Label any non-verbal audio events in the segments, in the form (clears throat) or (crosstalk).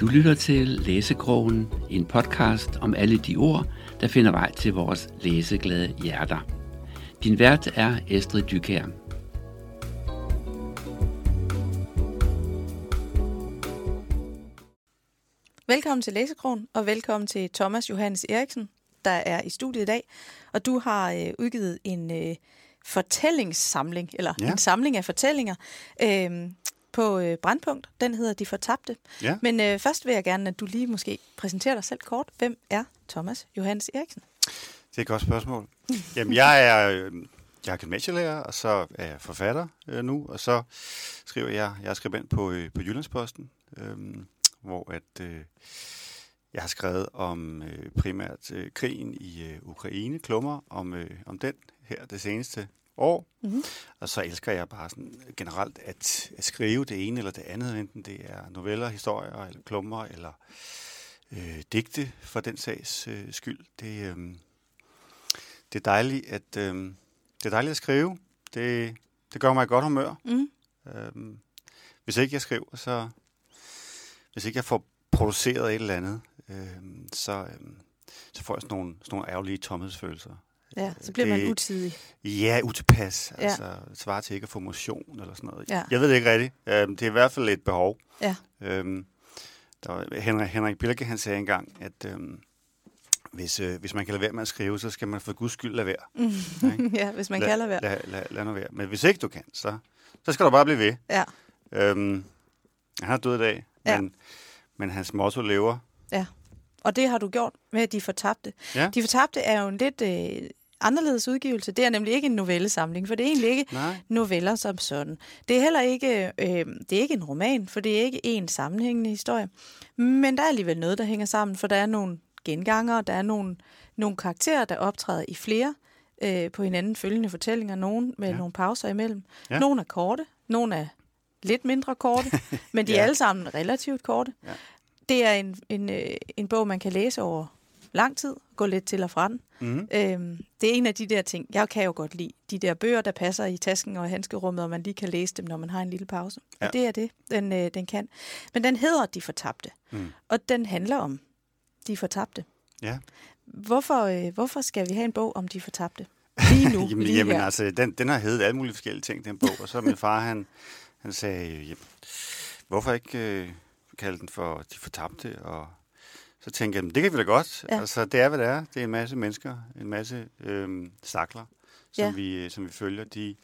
Du lytter til Læsekrogen, en podcast om alle de ord, der finder vej til vores læseglade hjerter. Din vært er Estrid Dykær. Velkommen til Læsekrogen, og velkommen til Thomas Johannes Eriksen, der er i studiet i dag. Og du har øh, udgivet en øh, fortællingssamling, eller ja. en samling af fortællinger, øh, på øh, Brandpunkt. Den hedder De Fortabte. Ja. Men øh, først vil jeg gerne, at du lige måske præsenterer dig selv kort. Hvem er Thomas Johannes Eriksen? Det er et godt spørgsmål. (laughs) Jamen, jeg er, øh, jeg er gymnasielærer, og så er jeg forfatter øh, nu, og så skriver jeg, jeg er skribent på, øh, på Jyllandsposten, øh, hvor at, øh, jeg har skrevet om øh, primært øh, krigen i øh, Ukraine, klummer om, øh, om den her det seneste år. Mm-hmm. Og så elsker jeg bare sådan generelt at, at skrive det ene eller det andet, enten det er noveller, historier, eller klummer, eller øh, digte for den sags øh, skyld. Det, øh, det er dejligt at øh, det er dejligt at skrive. Det, det gør mig i godt humør. Mm. Øh, hvis ikke jeg skriver, så hvis ikke jeg får produceret et eller andet, øh, så, øh, så får jeg sådan nogle, sådan nogle ærgerlige tomhedsfølelser. Ja, så bliver det, man utidig. Ja, utilpas. Ja. Altså, svarer til ikke at få motion eller sådan noget. Ja. Jeg ved det ikke rigtigt. Øhm, det er i hvert fald et behov. Ja. Øhm, der var, Henrik, Henrik Bilke, han sagde engang, at øhm, hvis, øh, hvis man kan lade være med at skrive, så skal man for guds skyld lade være. Mm. (laughs) ja, hvis man lad, kan lade være. Lad, lad, lad nu være. Men hvis ikke du kan, så, så skal du bare blive ved. Ja. Øhm, han er død i dag, Ja. men, men hans motto lever. Ja, og det har du gjort med De Fortabte. Ja. De Fortabte er jo en lidt øh, anderledes udgivelse. Det er nemlig ikke en novellesamling, for det er egentlig ikke Nej. noveller som sådan. Det er heller ikke, øh, det er ikke en roman, for det er ikke en sammenhængende historie. Men der er alligevel noget, der hænger sammen, for der er nogle genganger, der er nogle, nogle karakterer, der optræder i flere øh, på hinanden følgende fortællinger, nogle med ja. Ja. nogle pauser imellem. Ja. Nogle er korte, nogle er lidt mindre korte, (laughs) men de er Ja. alle sammen relativt korte. Ja. Det er en, en, øh, en bog, man kan læse over lang tid, gå lidt til og fra den. Mm-hmm. Øhm, det er en af de der ting, jeg kan jo godt lide. De der bøger, der passer i tasken og handskerummet, og man lige kan læse dem, når man har en lille pause. Ja. Ja. Og det er det, den, øh, den kan. Men den hedder De Fortabte, Mm. og den handler om De Fortabte. Ja. Hvorfor, øh, hvorfor skal vi have en bog om De Fortabte? (laughs) Lige nu, jamen, lige jamen her. altså, den, den har heddet alle mulige forskellige ting, den bog. Og så min far, han, han sagde, jamen, hvorfor ikke øh, kalde den for De Fortabte? Og så tænkte jeg, "Men det kan vi da godt. Ja. Altså, det er, hvad det er. Det er en masse mennesker, en masse øh, stakler, som, Ja. vi, som vi følger. De,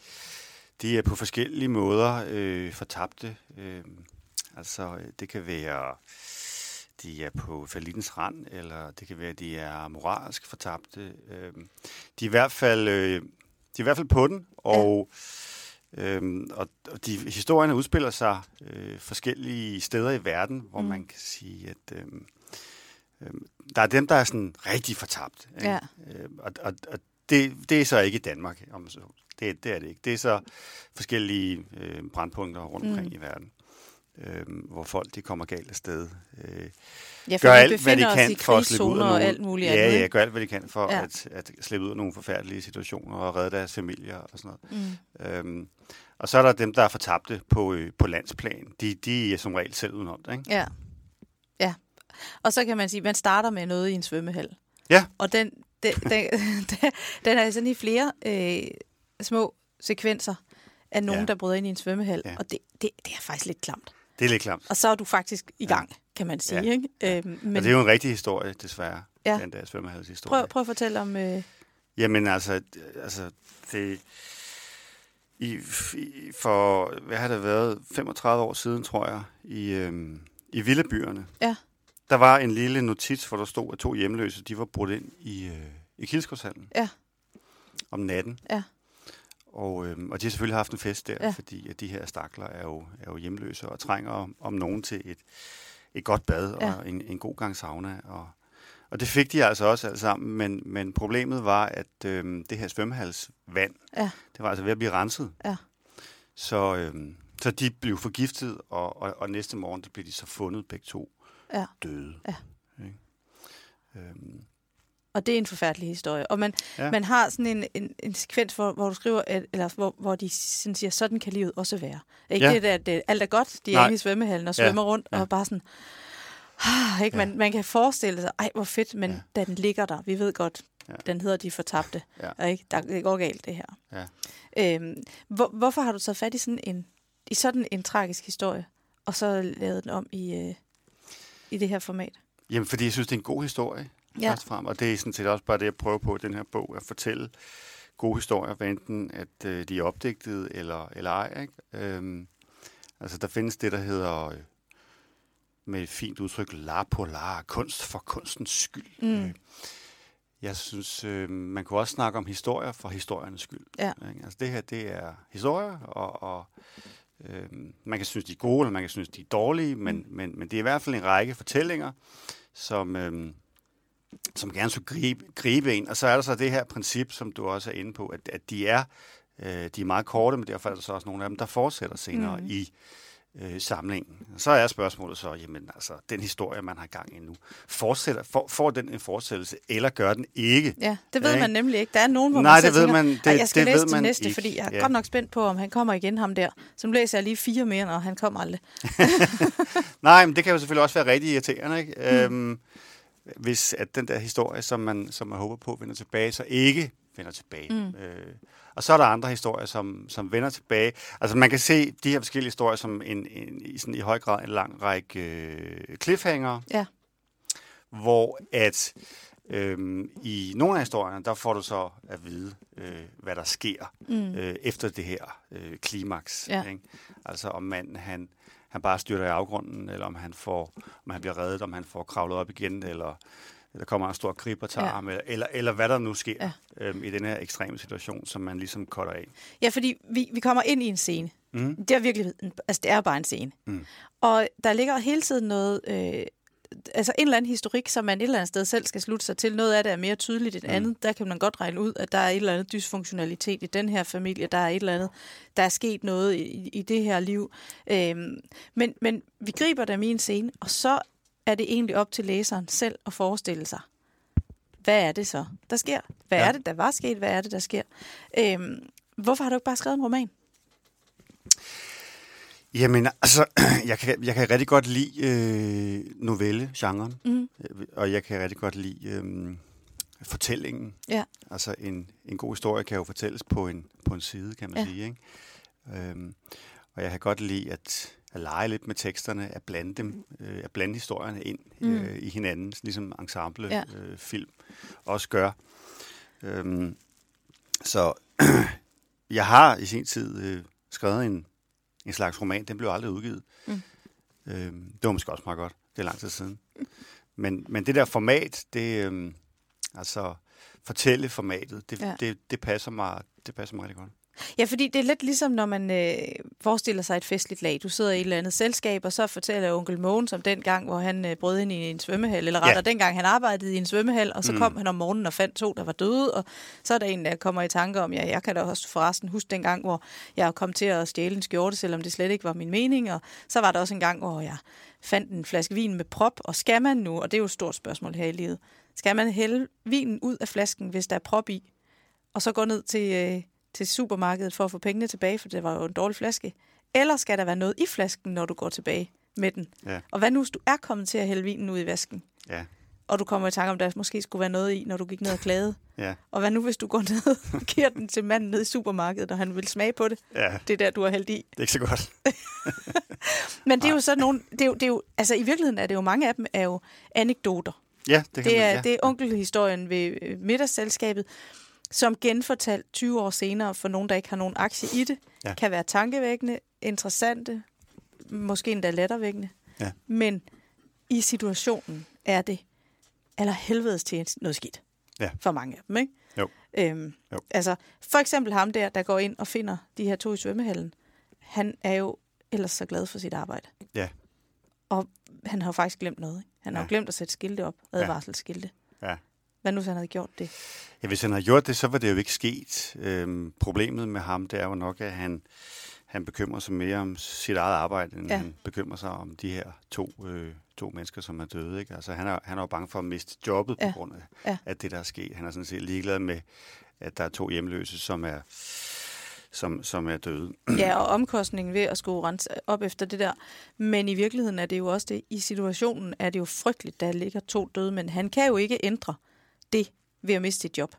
de er på forskellige måder øh, fortabte. Øh, altså, øh, det kan være de er på fallittens rand, eller det kan være, de er moralsk fortabte. Øh, de er i hvert fald, øh, de er i hvert fald på den, og, ja. øhm, og, de historierne udspiller sig øh, forskellige steder i verden, hvor Mm. man kan sige, at øhm, øhm, der er dem, der er sådan rigtig fortabt. Ikke? Ja. Øh, og og, og det, det er så ikke i Danmark, om så. Det, det er det ikke. Det er så forskellige øh, brandpunkter rundt Mm. omkring i verden, øh, hvor folk de kommer galt afsted. Øh, Ja, gør alt, hvad de kan for at slippe ud af nogle... og alt muligt ja, andet. ja, gør alt, hvad de kan for ja. at, at slippe ud af nogle forfærdelige situationer og redde deres familier og sådan noget. Mm. Øhm, og så er der dem, der er fortabte på, øh, på landsplan. De, de er som regel selv udenom det, ikke? Ja. Og så kan man sige, at man starter med noget i en svømmehal. Ja. Og den, den, den, den, den er sådan i flere øh, små sekvenser af nogen, ja. Der bryder ind i en svømmehal. Ja. Og det, det, det er faktisk lidt klamt. Det er lidt klamt. Og så er du faktisk i gang, ja. kan man sige. Ja. Ikke? Øhm, Men, og det er jo en rigtig historie, desværre. Ja. Den der svømmehalshistorie. prøv, prøv at fortælle om... Øh, Jamen altså, altså det, i, i, for, hvad har det været, 35 år siden, tror jeg, i, øhm, i Villebyerne. Ja. Der var en lille notits, hvor der stod, at to hjemløse, de var brudt ind i, øh, i Kildskovshallen. Ja. Om natten. Ja. Og, øhm, og de har selvfølgelig haft en fest der, Ja. fordi at de her stakler er jo, er jo hjemløse og trænger om, om nogen til et, et godt bad Ja. og en, en god gang sauna. Og, og det fik de altså også alle sammen, men, men problemet var, at øhm, det her svømmehalsvand, Ja. det var altså ved at blive renset. Ja. Så, øhm, så de blev forgiftet, og, og, og næste morgen der blev de så fundet begge to Ja. døde. Ja. Ikke? Øhm, Og det er en forfærdelig historie. Og man, ja. Ja. man har sådan en, en, en sekvens, hvor, hvor du skriver, at, eller hvor, hvor de sådan siger, sådan kan livet også være. Ikke Ja. det, at det, alt er godt, de er Nej. inde i svømmehallen og Ja. svømmer rundt, Ja. og bare sådan, Ah, ikke? Man, man kan forestille sig, ej, hvor fedt, men Ja. ja. den ligger der. Vi ved godt, Ja. ja. den hedder De Fortabte. Ja. Ikke? Der, det går galt, det her. Ja. Øhm, hvor, hvorfor har du taget fat i sådan en, i sådan en tragisk historie, og så lavet den om i, øh, i det her format? Jamen, fordi jeg synes, det er en god historie, Ja. først frem. Og det er sådan set også bare det, jeg prøver på i den her bog, at fortælle gode historier, hvad enten at øh, de er opdigtede eller, eller ej. Ikke? Øhm, altså, der findes det, der hedder, øh, med et fint udtryk, la polar, kunst for kunstens skyld. Mm. Øh, jeg synes, øh, man kunne også snakke om historier for historiernes skyld. Ja. Ikke? Altså, det her, det er historier, og, og øh, man kan synes, de er gode, eller man kan synes, de er dårlige, men, Mm. men, men det er i hvert fald en række fortællinger, som, øh, som gerne skulle gribe, gribe en. Og så er der så det her princip, som du også er inde på, at, at de er øh, de er meget korte, men derfor er der så også nogle af dem, der fortsætter senere mm. i øh, samlingen. Så er spørgsmålet så, jamen altså, den historie, man har gang i nu, fortsætter, får, får den en fortsættelse, eller gør den ikke? Ja, det ved Ja, man nemlig ikke. Der er nogen, hvor Nej, man det ved tænker, man- det- "Ej, jeg skal det læse ved man næste, ikke." fordi jeg er Ja. godt nok spændt på, om han kommer igen, ham der. Så nu læser jeg lige fire mere, og han kommer aldrig. (laughs) Nej, men det kan jo selvfølgelig også være rigtig irriterende, ikke? Mm. Øhm, hvis at den der historie, som man, som man håber på, vender tilbage, så ikke vender tilbage. Mm. Øh, og så er der andre historier, som, som vender tilbage. Altså man kan se de her forskellige historier som en, en, i, sådan, i høj grad en lang række øh, cliffhanger, Ja. hvor at øhm, i nogle af historierne, der får du så at vide, øh, hvad der sker Mm. øh, efter det her øh, klimaks. Ja. Ikke? Altså om manden han, han bare styrter i afgrunden, eller om han, får, om han bliver reddet, om han får kravlet op igen, eller der kommer en stor grib og tager Ja. ham, eller, eller, hvad der nu sker ja. øhm, i den her ekstreme situation, som man ligesom cutter af. Ja, fordi vi, vi kommer ind i en scene. Mm. Det er virkelig, altså det er bare en scene. Mm. Og der ligger hele tiden noget, øh, altså en eller anden historik, som man et eller andet sted selv skal slutte sig til. Noget af det er mere tydeligt end Mm. andet. Der kan man godt regne ud, at der er et eller andet dysfunktionalitet i den her familie. Der er et eller andet, der er sket noget i, i det her liv. Øhm, men, men vi griber dem i en scene, og så er det egentlig op til læseren selv at forestille sig, hvad er det så, der sker? Hvad Ja. er det, der var sket? Hvad er det, der sker? Øhm, hvorfor har du ikke bare skrevet en roman? Jamen, altså, (clears throat) jeg kan, jeg kan rigtig godt lide øh, novelle-genren, Mm. øh, og jeg kan rigtig godt lide øh, fortællingen. Ja. Altså, en, en god historie kan jo fortælles på en, på en side, kan man Ja. ja. sige. Ikke? Øhm, og jeg kan godt lide at, at lege lidt med teksterne, at blande dem, øh, at blande historierne ind Mm. øh, i hinanden, ligesom ensemble Ja. øh, film også gør. Øhm, så (clears throat) jeg har i sin tid øh, skrevet en, en slags roman, den blev aldrig udgivet. Mm. Øhm, det var måske også meget godt, det er lang tid siden. Men, men det der format, det, øhm, altså fortælleformatet, det, ja. det, det, passer mig, det passer mig rigtig godt. Ja, fordi det er lidt ligesom, når man øh, forestiller sig et festligt lag. Du sidder i et eller andet selskab, og så fortæller onkel Mogens om den gang, hvor han øh, brød ind i en svømmehal, eller Ja. rettere dengang han arbejdede i en svømmehal, og så Mm. kom han om morgenen og fandt to, der var døde, og så er der en, der kommer i tanke om, ja, jeg kan da også forresten huske den gang, hvor jeg kom til at stjæle en skjorte, selvom det slet ikke var min mening, og så var der også en gang, hvor jeg fandt en flaske vin med prop, og skal man nu, og det er jo et stort spørgsmål her i livet, skal man hælde vinen ud af flasken, hvis der er prop i, og så gå ned til, øh, til supermarkedet for at få pengene tilbage, for det var jo en dårlig flaske? Eller skal der være noget i flasken, når du går tilbage med den? Ja. Og hvad nu, hvis du er kommet til at hælde vinen ud i vasken, Ja, og du kommer i tanke om, at der måske skulle være noget i, når du gik ned og klagede? (laughs) ja, Og hvad nu, hvis du går ned og (laughs) giver den til manden nede i supermarkedet, og han vil smage på det? ja, Det er der, du har hældt i. det er ikke så godt. (laughs) Men det er jo sådan nogle... Det er jo, det er jo, altså i virkeligheden er det jo mange af dem er jo anekdoter. Ja, det kan Det man, er, ja. det er onkelhistorien ved øh, middagsselskabet, som genfortalt 20 år senere for nogen, der ikke har nogen aktie i det, ja. Kan være tankevækkende, interessante, måske endda lettervækkende. Ja. Men i situationen er det allerhelvedes til noget skidt Ja. for mange af dem. Ikke? Jo. Øhm, Jo. Altså, for eksempel ham der, der går ind og finder de her to i svømmehallen. Han er jo ellers så glad for sit arbejde. Ja. Og han har jo faktisk glemt noget. Ikke? Han har jo glemt at sætte skilte op, advarselsskilte. Ja. Hvad nu, hvis han havde gjort det? Ja, hvis han havde gjort det, så var det jo ikke sket. Øhm, problemet med ham, det er jo nok, at han, han bekymrer sig mere om sit eget arbejde, end Ja. han bekymrer sig om de her to, øh, to mennesker, som er døde. Ikke? Altså, han, er, han er jo bange for at miste jobbet Ja. på grund af, Ja. af det, der er sket. Han er sådan set ligeglad med, at der er to hjemløse, som er som, som er døde. (clears throat) Ja, og omkostningen ved at skulle rense op efter det der. Men i virkeligheden er det jo også det. I situationen er det jo frygteligt, der ligger to døde, men han kan jo ikke ændre det ved at miste sit job.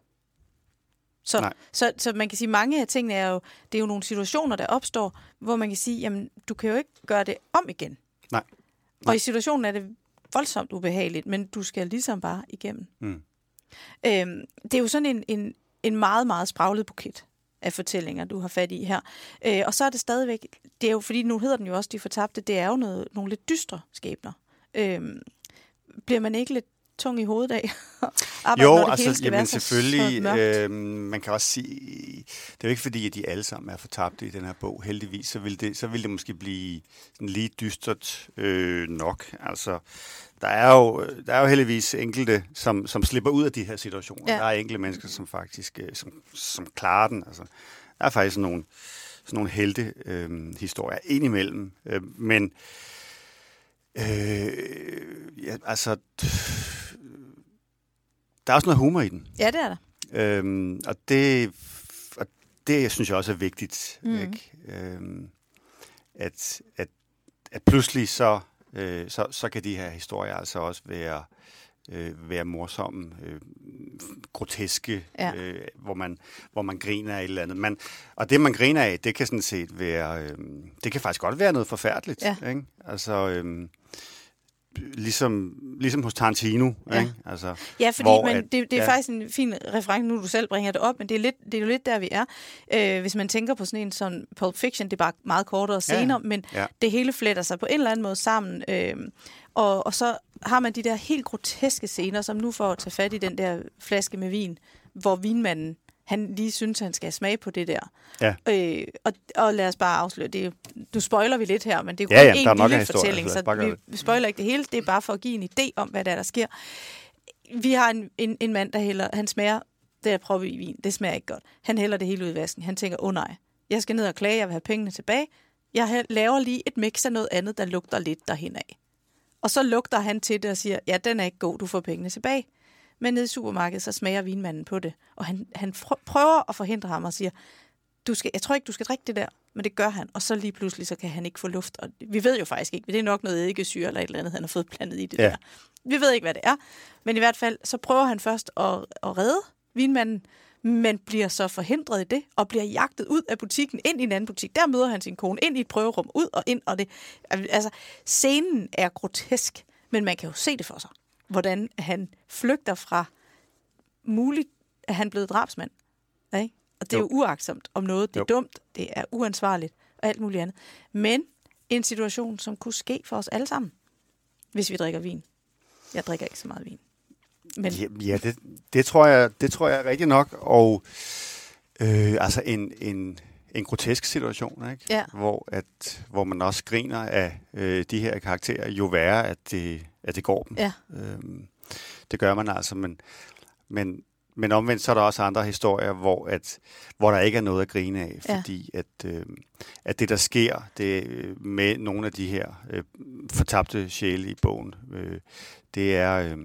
Så, så, så man kan sige, at mange af tingene er jo, det er jo nogle situationer, der opstår, hvor man kan sige, jamen, du kan jo ikke gøre det om igen. Nej. Nej. Og i situationen er det voldsomt ubehageligt, men du skal ligesom bare igennem. Mm. Øhm, det er jo sådan en, en, en meget, meget spraglet buket af fortællinger, du har fat i her. Øh, og så er det stadigvæk, det er jo, fordi nu hedder den jo også De Fortabte, det er jo noget, nogle lidt dystre skæbner. Øh, bliver man ikke lidt tung i hovedet af? (laughs) Arbejde, jo, altså, jamen, selvfølgelig. øh, man kan også sige, det er jo ikke fordi, at de alle sammen er fortabte i den her bog. Heldigvis, så vil det, så vil det måske blive sådan lige dystert øh, nok. Altså, der er jo, der er jo heldigvis enkelte, som, som slipper ud af de her situationer. Ja. Der er enkelte mennesker, som faktisk øh, som, som klarer den. Altså, der er faktisk nogle, sådan nogle helte øh, historier indimellem. Øh, men øh, ja, altså, der er også noget humor i den. Ja, det er der. Øhm, og det, og det synes jeg også er vigtigt. Mm. Ikke? Øhm, at, at, at pludselig så øh, så, så kan de her historier altså også være, øh, være morsomme, øh, groteske, ja. øh, hvor, man, hvor man griner af et eller andet. Man, og det, man griner af, det kan sådan set være, øh, det kan faktisk godt være noget forfærdeligt. Ja. Ikke? Altså, øh, ligesom, ligesom hos Tarantino. Ja, ikke? Altså, ja fordi hvor, men det, det er ja. faktisk en fin reference, nu du selv bringer det op, men det er, lidt, det er jo lidt der, vi er. Øh, hvis man tænker på sådan en som Pulp Fiction, det er bare meget kortere scener, ja. men ja. det hele fletter sig på en eller anden måde sammen. Øh, og, og så har man de der helt groteske scener, som nu får at tage fat i den der flaske med vin, hvor vinmanden han lige synes, han skal smage på det der. Ja. Øh, og, og lad os bare afsløre, det du spoiler vi lidt her, men det er jo ja, kun en lille fortælling, så vi, spoiler ikke det hele. Det er bare for at give en idé om, hvad der, er, der sker. Vi har en, en, en mand, der hælder, han smager, det er prøve i vin, det smager ikke godt. Han hælder det hele ud i vasken. Han tænker, åh oh, nej, jeg skal ned og klage, jeg vil have pengene tilbage. Jeg laver lige et mix af noget andet, der lugter lidt derhen af. Og så lugter han til det og siger, ja, den er ikke god, du får pengene tilbage. Men nede i supermarkedet, så smager vinmanden på det. Og han, han prøver at forhindre ham og siger, du skal, jeg tror ikke, du skal drikke det der. Men det gør han. Og så lige pludselig, så kan han ikke få luft. Og vi ved jo faktisk ikke, det er nok noget eddikesyre eller et eller andet, han har fået blandet i det ja. der. Vi ved ikke, hvad det er. Men i hvert fald, så prøver han først at, at redde vinmanden, men bliver så forhindret i det, og bliver jagtet ud af butikken, ind i en anden butik. Der møder han sin kone, ind i et prøverum, ud og ind, og det... Altså, scenen er grotesk, men man kan jo se det for sig hvordan han flygter fra muligt, at han blevet drabsmand. Ikke? Og det er jo, jo uagtsomt om noget. Det er jo. dumt, det er uansvarligt og alt muligt andet. Men en situation, som kunne ske for os alle sammen, hvis vi drikker vin. Jeg drikker ikke så meget vin. Men... Ja, ja det, det, tror jeg, det tror jeg er rigtigt nok. Og øh, altså en, en, en grotesk situation, ikke? Ja. Hvor, at, hvor man også griner af øh, de her karakterer, jo værre, at det, at det går dem. Ja. Øhm, det gør man altså, men, men, men omvendt så er der også andre historier, hvor, at, hvor der ikke er noget at grine af, ja. fordi at, øh, at det, der sker det, med nogle af de her øh, fortabte sjæle i bogen, øh, det er... Øh,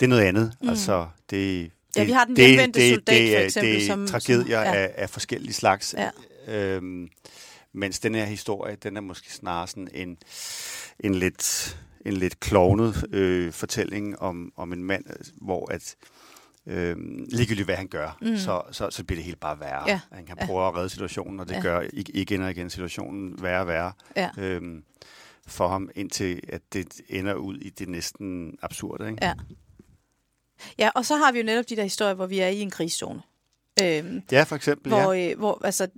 det er noget andet. Mm. Altså, det, det, ja, vi har den hjemvendte det, soldat, det, for eksempel. Det er som, tragedier som, ja. af, af forskellige slags. Ja. Øhm, mens den her historie, den er måske snarere sådan en, en lidt en lidt klovnet øh, fortælling om, om en mand, hvor at øh, ligegyldigt hvad han gør, mm. så, så, så bliver det helt bare værre. Ja. Han kan prøve ja. at redde situationen, og det ja. gør igen og igen situationen værre og værre. Ja. Øhm, for ham, indtil at det ender ud i det næsten absurde. Ikke? Ja. ja, og så har vi jo netop de der historier, hvor vi er i en krigszone. Øhm, ja, for eksempel. Hvor, ja. øh, hvor altså,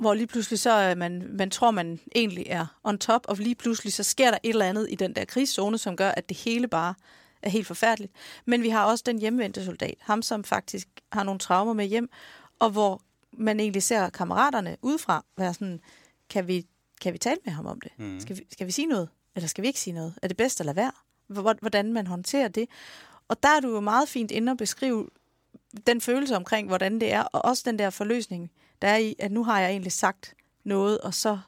hvor lige pludselig så er man, man tror, man egentlig er on top, og lige pludselig så sker der et eller andet i den der krigszone, som gør, at det hele bare er helt forfærdeligt. Men vi har også den hjemvendte soldat, ham som faktisk har nogle traumer med hjem, og hvor man egentlig ser kammeraterne udefra være sådan, kan vi, kan vi tale med ham om det? Mm. Skal, vi, skal vi sige noget? Eller skal vi ikke sige noget? Er det bedst at lade være? Hvordan man håndterer det? Og der er du jo meget fint inde og beskrive den følelse omkring, hvordan det er, og også den der forløsning, der er i, at nu har jeg egentlig sagt noget, og så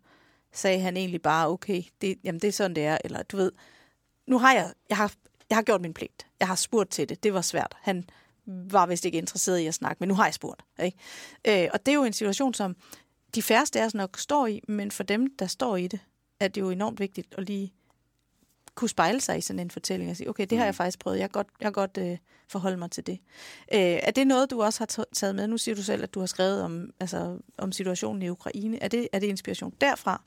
sagde han egentlig bare, okay, det, jamen det er sådan, det er, eller du ved, nu har jeg, jeg har, jeg har gjort min pligt. Jeg har spurgt til det. Det var svært. Han var vist ikke interesseret i at snakke, men nu har jeg spurgt. Ikke? Øh, og det er jo en situation, som de færreste af os nok står i, men for dem, der står i det, er det jo enormt vigtigt at lige kunne spejle sig i sådan en fortælling og sige, okay, det har jeg faktisk prøvet, jeg kan godt, jeg godt øh, forholde mig til det. Øh, er det noget, du også har taget med? Nu siger du selv, at du har skrevet om, altså, om situationen i Ukraine. Er det, er det inspiration derfra?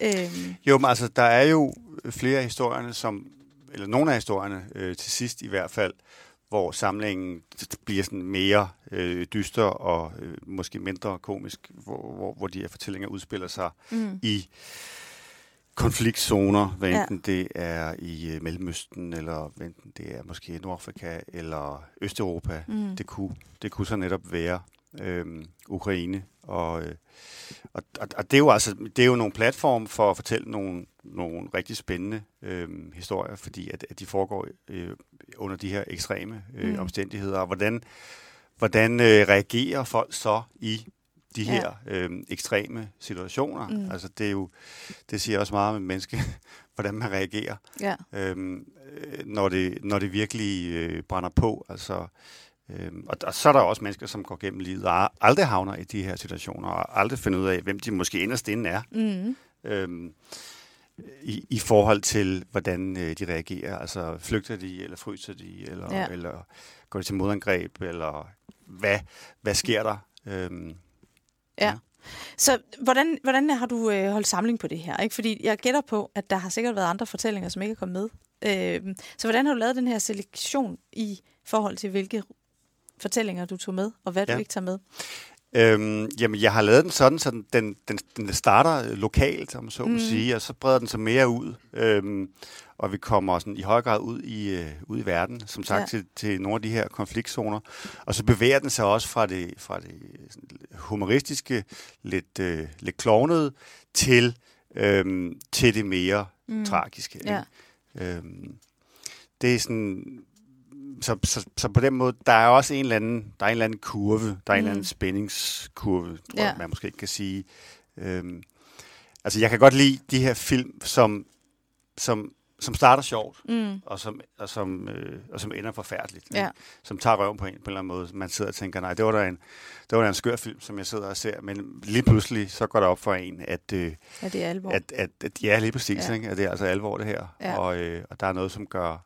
Øh... Jo, men altså, der er jo flere af historierne, som, eller nogle af historierne øh, til sidst i hvert fald, hvor samlingen bliver sådan mere øh, dyster og øh, måske mindre komisk, hvor, hvor, hvor de her fortællinger udspiller sig mm. i konfliktzoner, hvad enten ja. det er i øh, Mellemøsten, eller hvad enten det er måske Nordafrika eller Østeuropa. Mm. Det, kunne, det kunne så netop være øh, Ukraine. Og, øh, og, og, og det er jo altså det er jo nogle platform for at fortælle nogle, nogle rigtig spændende øh, historier, fordi at, at de foregår øh, under de her ekstreme øh, mm. omstændigheder. Og hvordan, hvordan øh, reagerer folk så i de her ja. øh, ekstreme situationer. Mm. Altså det er jo, det siger også meget om menneske, (laughs) hvordan man reagerer, ja. øhm, øh, når, det, når det virkelig øh, brænder på. Altså, øhm, og, og så er der også mennesker, som går gennem livet og aldrig havner i de her situationer, og aldrig finder ud af, hvem de måske inderst inde er. Mm. Øhm, i, i forhold til, hvordan øh, de reagerer. Altså, flygter de, eller fryser de, eller, ja. eller går de til modangreb, eller hvad, hvad sker der? Øhm, Ja. Så hvordan, hvordan har du øh, holdt samling på det her? Ikke? Fordi jeg gætter på, at der har sikkert været andre fortællinger, som ikke er kommet med. Øh, så hvordan har du lavet den her selektion i forhold til, hvilke fortællinger du tog med, og hvad ja. du ikke tager med? Øhm, jamen, jeg har lavet den sådan, så den, den, den starter lokalt, om så må mm. sige, og så breder den sig mere ud. Øhm, og vi kommer sådan i høj grad ud i, øh, ud i verden, som sagt, ja. til, til nogle af de her konfliktzoner. Og så bevæger den sig også fra det, fra det humoristiske, lidt, øh, lidt klovnede, til, øh, til det mere mm. tragiske. Ja. Øhm, det er sådan... Så, så, så på den måde, der er også en eller anden, der er en eller anden kurve, der er mm. en eller anden mm. spændingskurve, tror ja. jeg, man måske ikke kan sige. Øhm, altså, jeg kan godt lide de her film, som, som som starter sjovt, mm. og, som, og, som, øh, og som ender forfærdeligt. Ja. Som tager røven på en på en eller anden måde. Man sidder og tænker, nej, det var da en, det var da en skør film, som jeg sidder og ser. Men lige pludselig, så går det op for en, at... Øh, ja, det er alvor. At, at, at, ja, lige præcis. Ja. Ikke? At det er altså alvor, det her. Ja. Og, øh, og der er noget, som gør,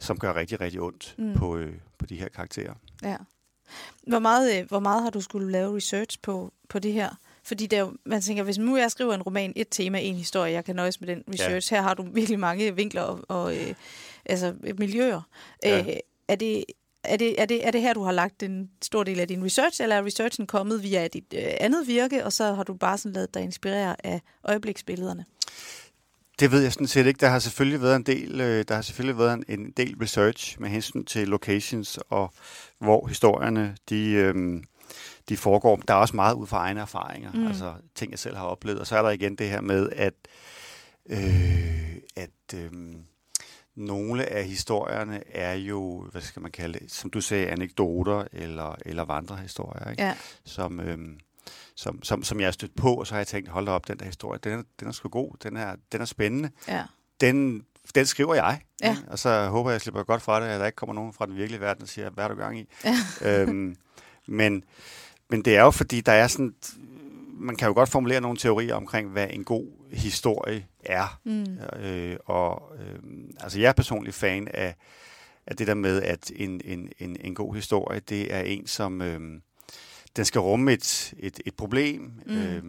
som gør rigtig, rigtig ondt mm. på, øh, på de her karakterer. Ja. Hvor meget, øh, hvor meget har du skulle lave research på, på det her? Fordi der, man tænker, hvis nu jeg skriver en roman, et tema, en historie, jeg kan nøjes med den research. Ja. Her har du virkelig mange vinkler og, og øh, altså, miljøer. Ja. Øh, er det, er det, er, det, er det her, du har lagt en stor del af din research, eller er researchen kommet via dit øh, andet virke, og så har du bare sådan lavet dig inspirere af øjebliksbillederne? Det ved jeg sådan set ikke. Der har selvfølgelig været en del, øh, der har selvfølgelig været en, en del research med hensyn til locations og hvor historierne de, øh, de foregår. Der er også meget ud fra egne erfaringer, mm. altså ting, jeg selv har oplevet. Og så er der igen det her med, at, øh, at øh, nogle af historierne er jo, hvad skal man kalde det, som du sagde, anekdoter eller, eller vandrehistorier, ikke? Ja. Som, øh, som, som, som jeg har stødt på, og så har jeg tænkt, hold da op, den der historie, den er, den er sgu god, den er, den er spændende. Ja. Den, den skriver jeg, ja. og så håber jeg, jeg slipper godt fra det, at der ikke kommer nogen fra den virkelige verden og siger, hvad er du gang i? Ja. (laughs) øhm, men, men det er jo fordi, der er sådan... Man kan jo godt formulere nogle teorier omkring, hvad en god historie er. Mm. Øh, og øh, altså, jeg er personlig fan af, af det der med, at en, en, en, en god historie, det er en, som... Øh, den skal rumme et, et, et problem, mm. øh,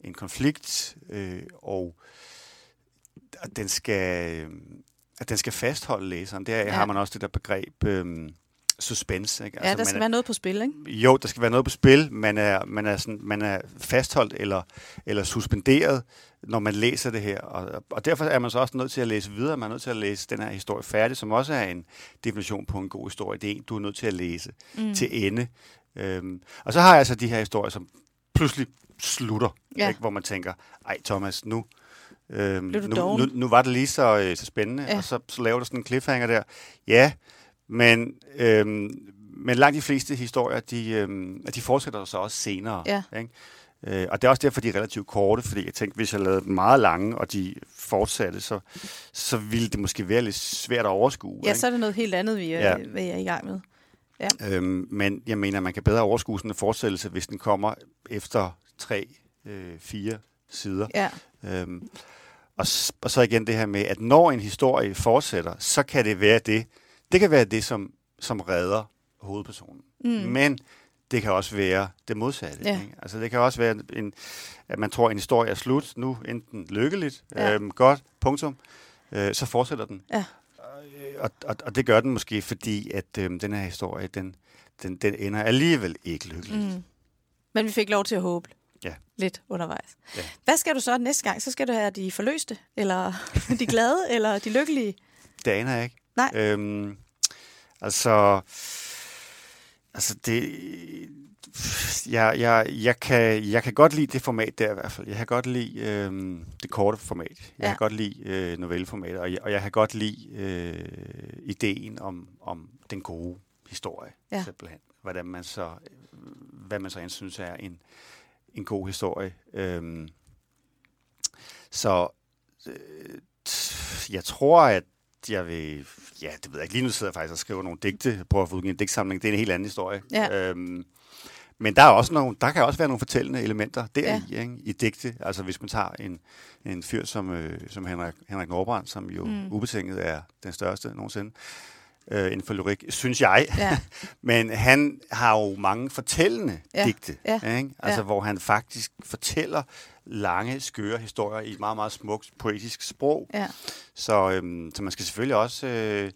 en konflikt, øh, og den skal, at den skal fastholde læseren. Der ja. har man også det der begreb... Øh, suspense. Ikke? Altså, ja, der skal man være noget på spil, ikke? Jo, der skal være noget på spil. Man er, man er, sådan, man er fastholdt eller, eller suspenderet, når man læser det her. Og, og derfor er man så også nødt til at læse videre. Man er nødt til at læse den her historie færdig, som også er en definition på en god historie. Det er en, du er nødt til at læse mm. til ende. Øhm, og så har jeg altså de her historier, som pludselig slutter, ja. ikke? hvor man tænker, ej Thomas, nu, øhm, nu, nu, nu var det lige så, øh, så spændende, ja. og så, så laver du sådan en cliffhanger der. Ja, men, øhm, men langt de fleste historier, de, øhm, de fortsætter så også senere. Ja. Ikke? Øh, og det er også derfor, de er relativt korte, fordi jeg tænkte, hvis jeg lavede dem meget lange, og de fortsatte, så, så ville det måske være lidt svært at overskue. Ja, ikke? så er det noget helt andet, vi er, ja. vi er i gang med. Ja. Øhm, men jeg mener, man kan bedre overskue sådan en fortsættelse, hvis den kommer efter tre øh, fire sider. Ja. Øhm, og, og så igen det her med, at når en historie fortsætter, så kan det være det. Det kan være det, som, som redder hovedpersonen. Mm. Men det kan også være det modsatte. Ja. Ikke? Altså det kan også være, en, at man tror, at en historie er slut nu, enten lykkeligt, ja. øhm, godt, punktum, øh, så fortsætter den. Ja. Og, og, og det gør den måske, fordi at øhm, den her historie, den, den, den ender alligevel ikke lykkeligt. Mm. Men vi fik lov til at håbe Ja. lidt undervejs. Ja. Hvad skal du så næste gang? Så skal du have de forløste, eller (laughs) de glade, eller de lykkelige? Det aner jeg ikke. Nej. Øhm, altså, altså det, jeg, jeg, jeg, kan, jeg kan godt lide det format der i hvert fald. Jeg kan godt lide øhm, det korte format. Jeg Ja. kan godt lide øh, novelleformatet, og jeg, og jeg kan godt lide øh, ideen om, om den gode historie, Ja. simpelthen. Hvordan man så, hvad man så end synes er en, en god historie. Øhm, så øh, jeg tror, at jeg vil... Ja, det ved jeg ikke. Lige nu sidder jeg faktisk og skriver nogle digte. Prøver at få udgivet en digtsamling. Det er en helt anden historie. Ja. Øhm, men der, er også nogle, der kan også være nogle fortællende elementer deri, Ja. ikke? i digte. Altså hvis man tager en, en fyr som, øh, som Henrik, Henrik Nordbrand, som jo Mm. ubetinget er den største nogensinde øh, inden for lyrik, synes jeg. Ja. (laughs) Men han har jo mange fortællende ja. digte, ja, ikke? Altså, ja. hvor han faktisk fortæller lange, skøre historier i et meget, meget smukt, poetisk sprog. Ja. Så, øhm, så man skal selvfølgelig også... Øh,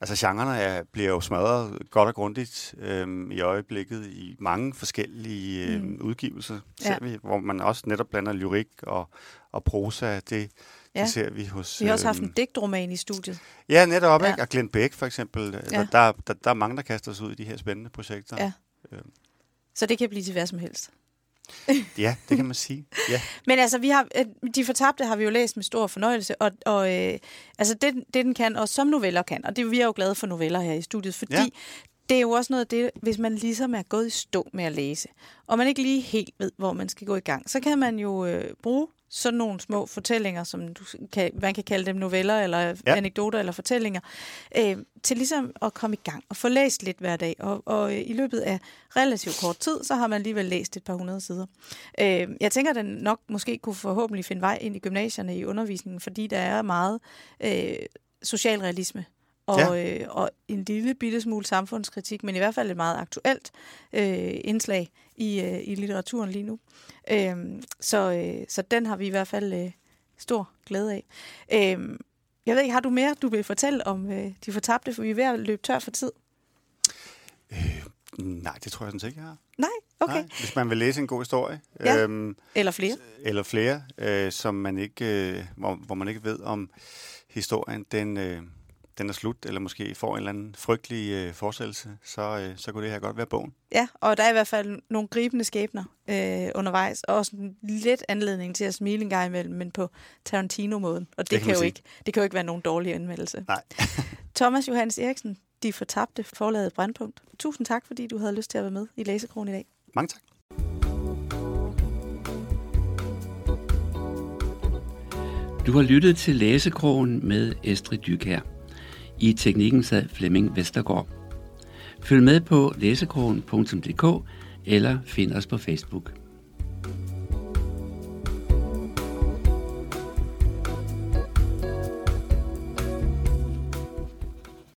altså, genrerne er, bliver jo smadret godt og grundigt øhm, i øjeblikket i mange forskellige øhm, Mm. udgivelser, Ja. ser vi, hvor man også netop blander lyrik og, og prosa. Det, Ja. det ser vi hos... Vi har også haft en øhm, digtroman i studiet. Ja, netop, Ja. ikke? Og Glenn Beck for eksempel. Ja. Der, der, der, der er mange, der kaster sig ud i de her spændende projekter. Ja. Så det kan blive til hvad som helst. (laughs) Ja, det kan man sige. Ja. Men altså, vi har, øh, De Fortabte har vi jo læst med stor fornøjelse, og, og øh, altså det, det, den kan, og som noveller kan, og det, vi er jo glade for noveller her i studiet, fordi ja. Ja. det er jo også noget af det, hvis man ligesom er gået i stå med at læse, og man ikke lige helt ved, hvor man skal gå i gang, så kan man jo øh, bruge sådan nogle små fortællinger, som du kan, man kan kalde dem noveller, eller ja. Anekdoter, eller fortællinger, øh, til ligesom at komme i gang og få læst lidt hver dag. Og, og øh, i løbet af relativt kort tid, så har man alligevel læst et par hundrede sider. Øh, jeg tænker, at den nok måske kunne forhåbentlig finde vej ind i gymnasierne i undervisningen, fordi der er meget øh, socialrealisme og, ja. øh, og en lille bitte smule samfundskritik, men i hvert fald et meget aktuelt øh, indslag i, øh, i litteraturen lige nu. Øh, så, øh, så den har vi i hvert fald øh, stor glæde af. Øh, jeg ved ikke, har du mere, du vil fortælle om øh, de fortabte, for vi er ved at løbe tør for tid? Øh, nej, det tror jeg sådan ikke, jeg har. Nej? Okay. Nej, hvis man vil læse en god historie, Ja. øhm, Eller flere? eller flere, øh, som man ikke, øh, hvor, hvor man ikke ved om historien, den, øh, den er slut, eller måske får en eller anden frygtelig øh, fortsættelse, så, øh, så kunne det her godt være bogen. Ja, og der er i hvert fald nogle gribende skæbner øh, undervejs, og også en lidt anledning til at smile en gang imellem, men på Tarantino-måden. Og det, Det kan, kan jo sige. ikke, det kan jo ikke være nogen dårlig anmeldelse. Nej. (laughs) Thomas Johannes Eriksen, De Fortabte, forladet Brandpunkt. Tusind tak, fordi du havde lyst til at være med i Læsekronen i dag. Mange tak. Du har lyttet til Læsekrogen med Estrid Dykær. I teknikken sad Flemming Vestergaard. Følg med på læsekrogen.dk eller find os på Facebook.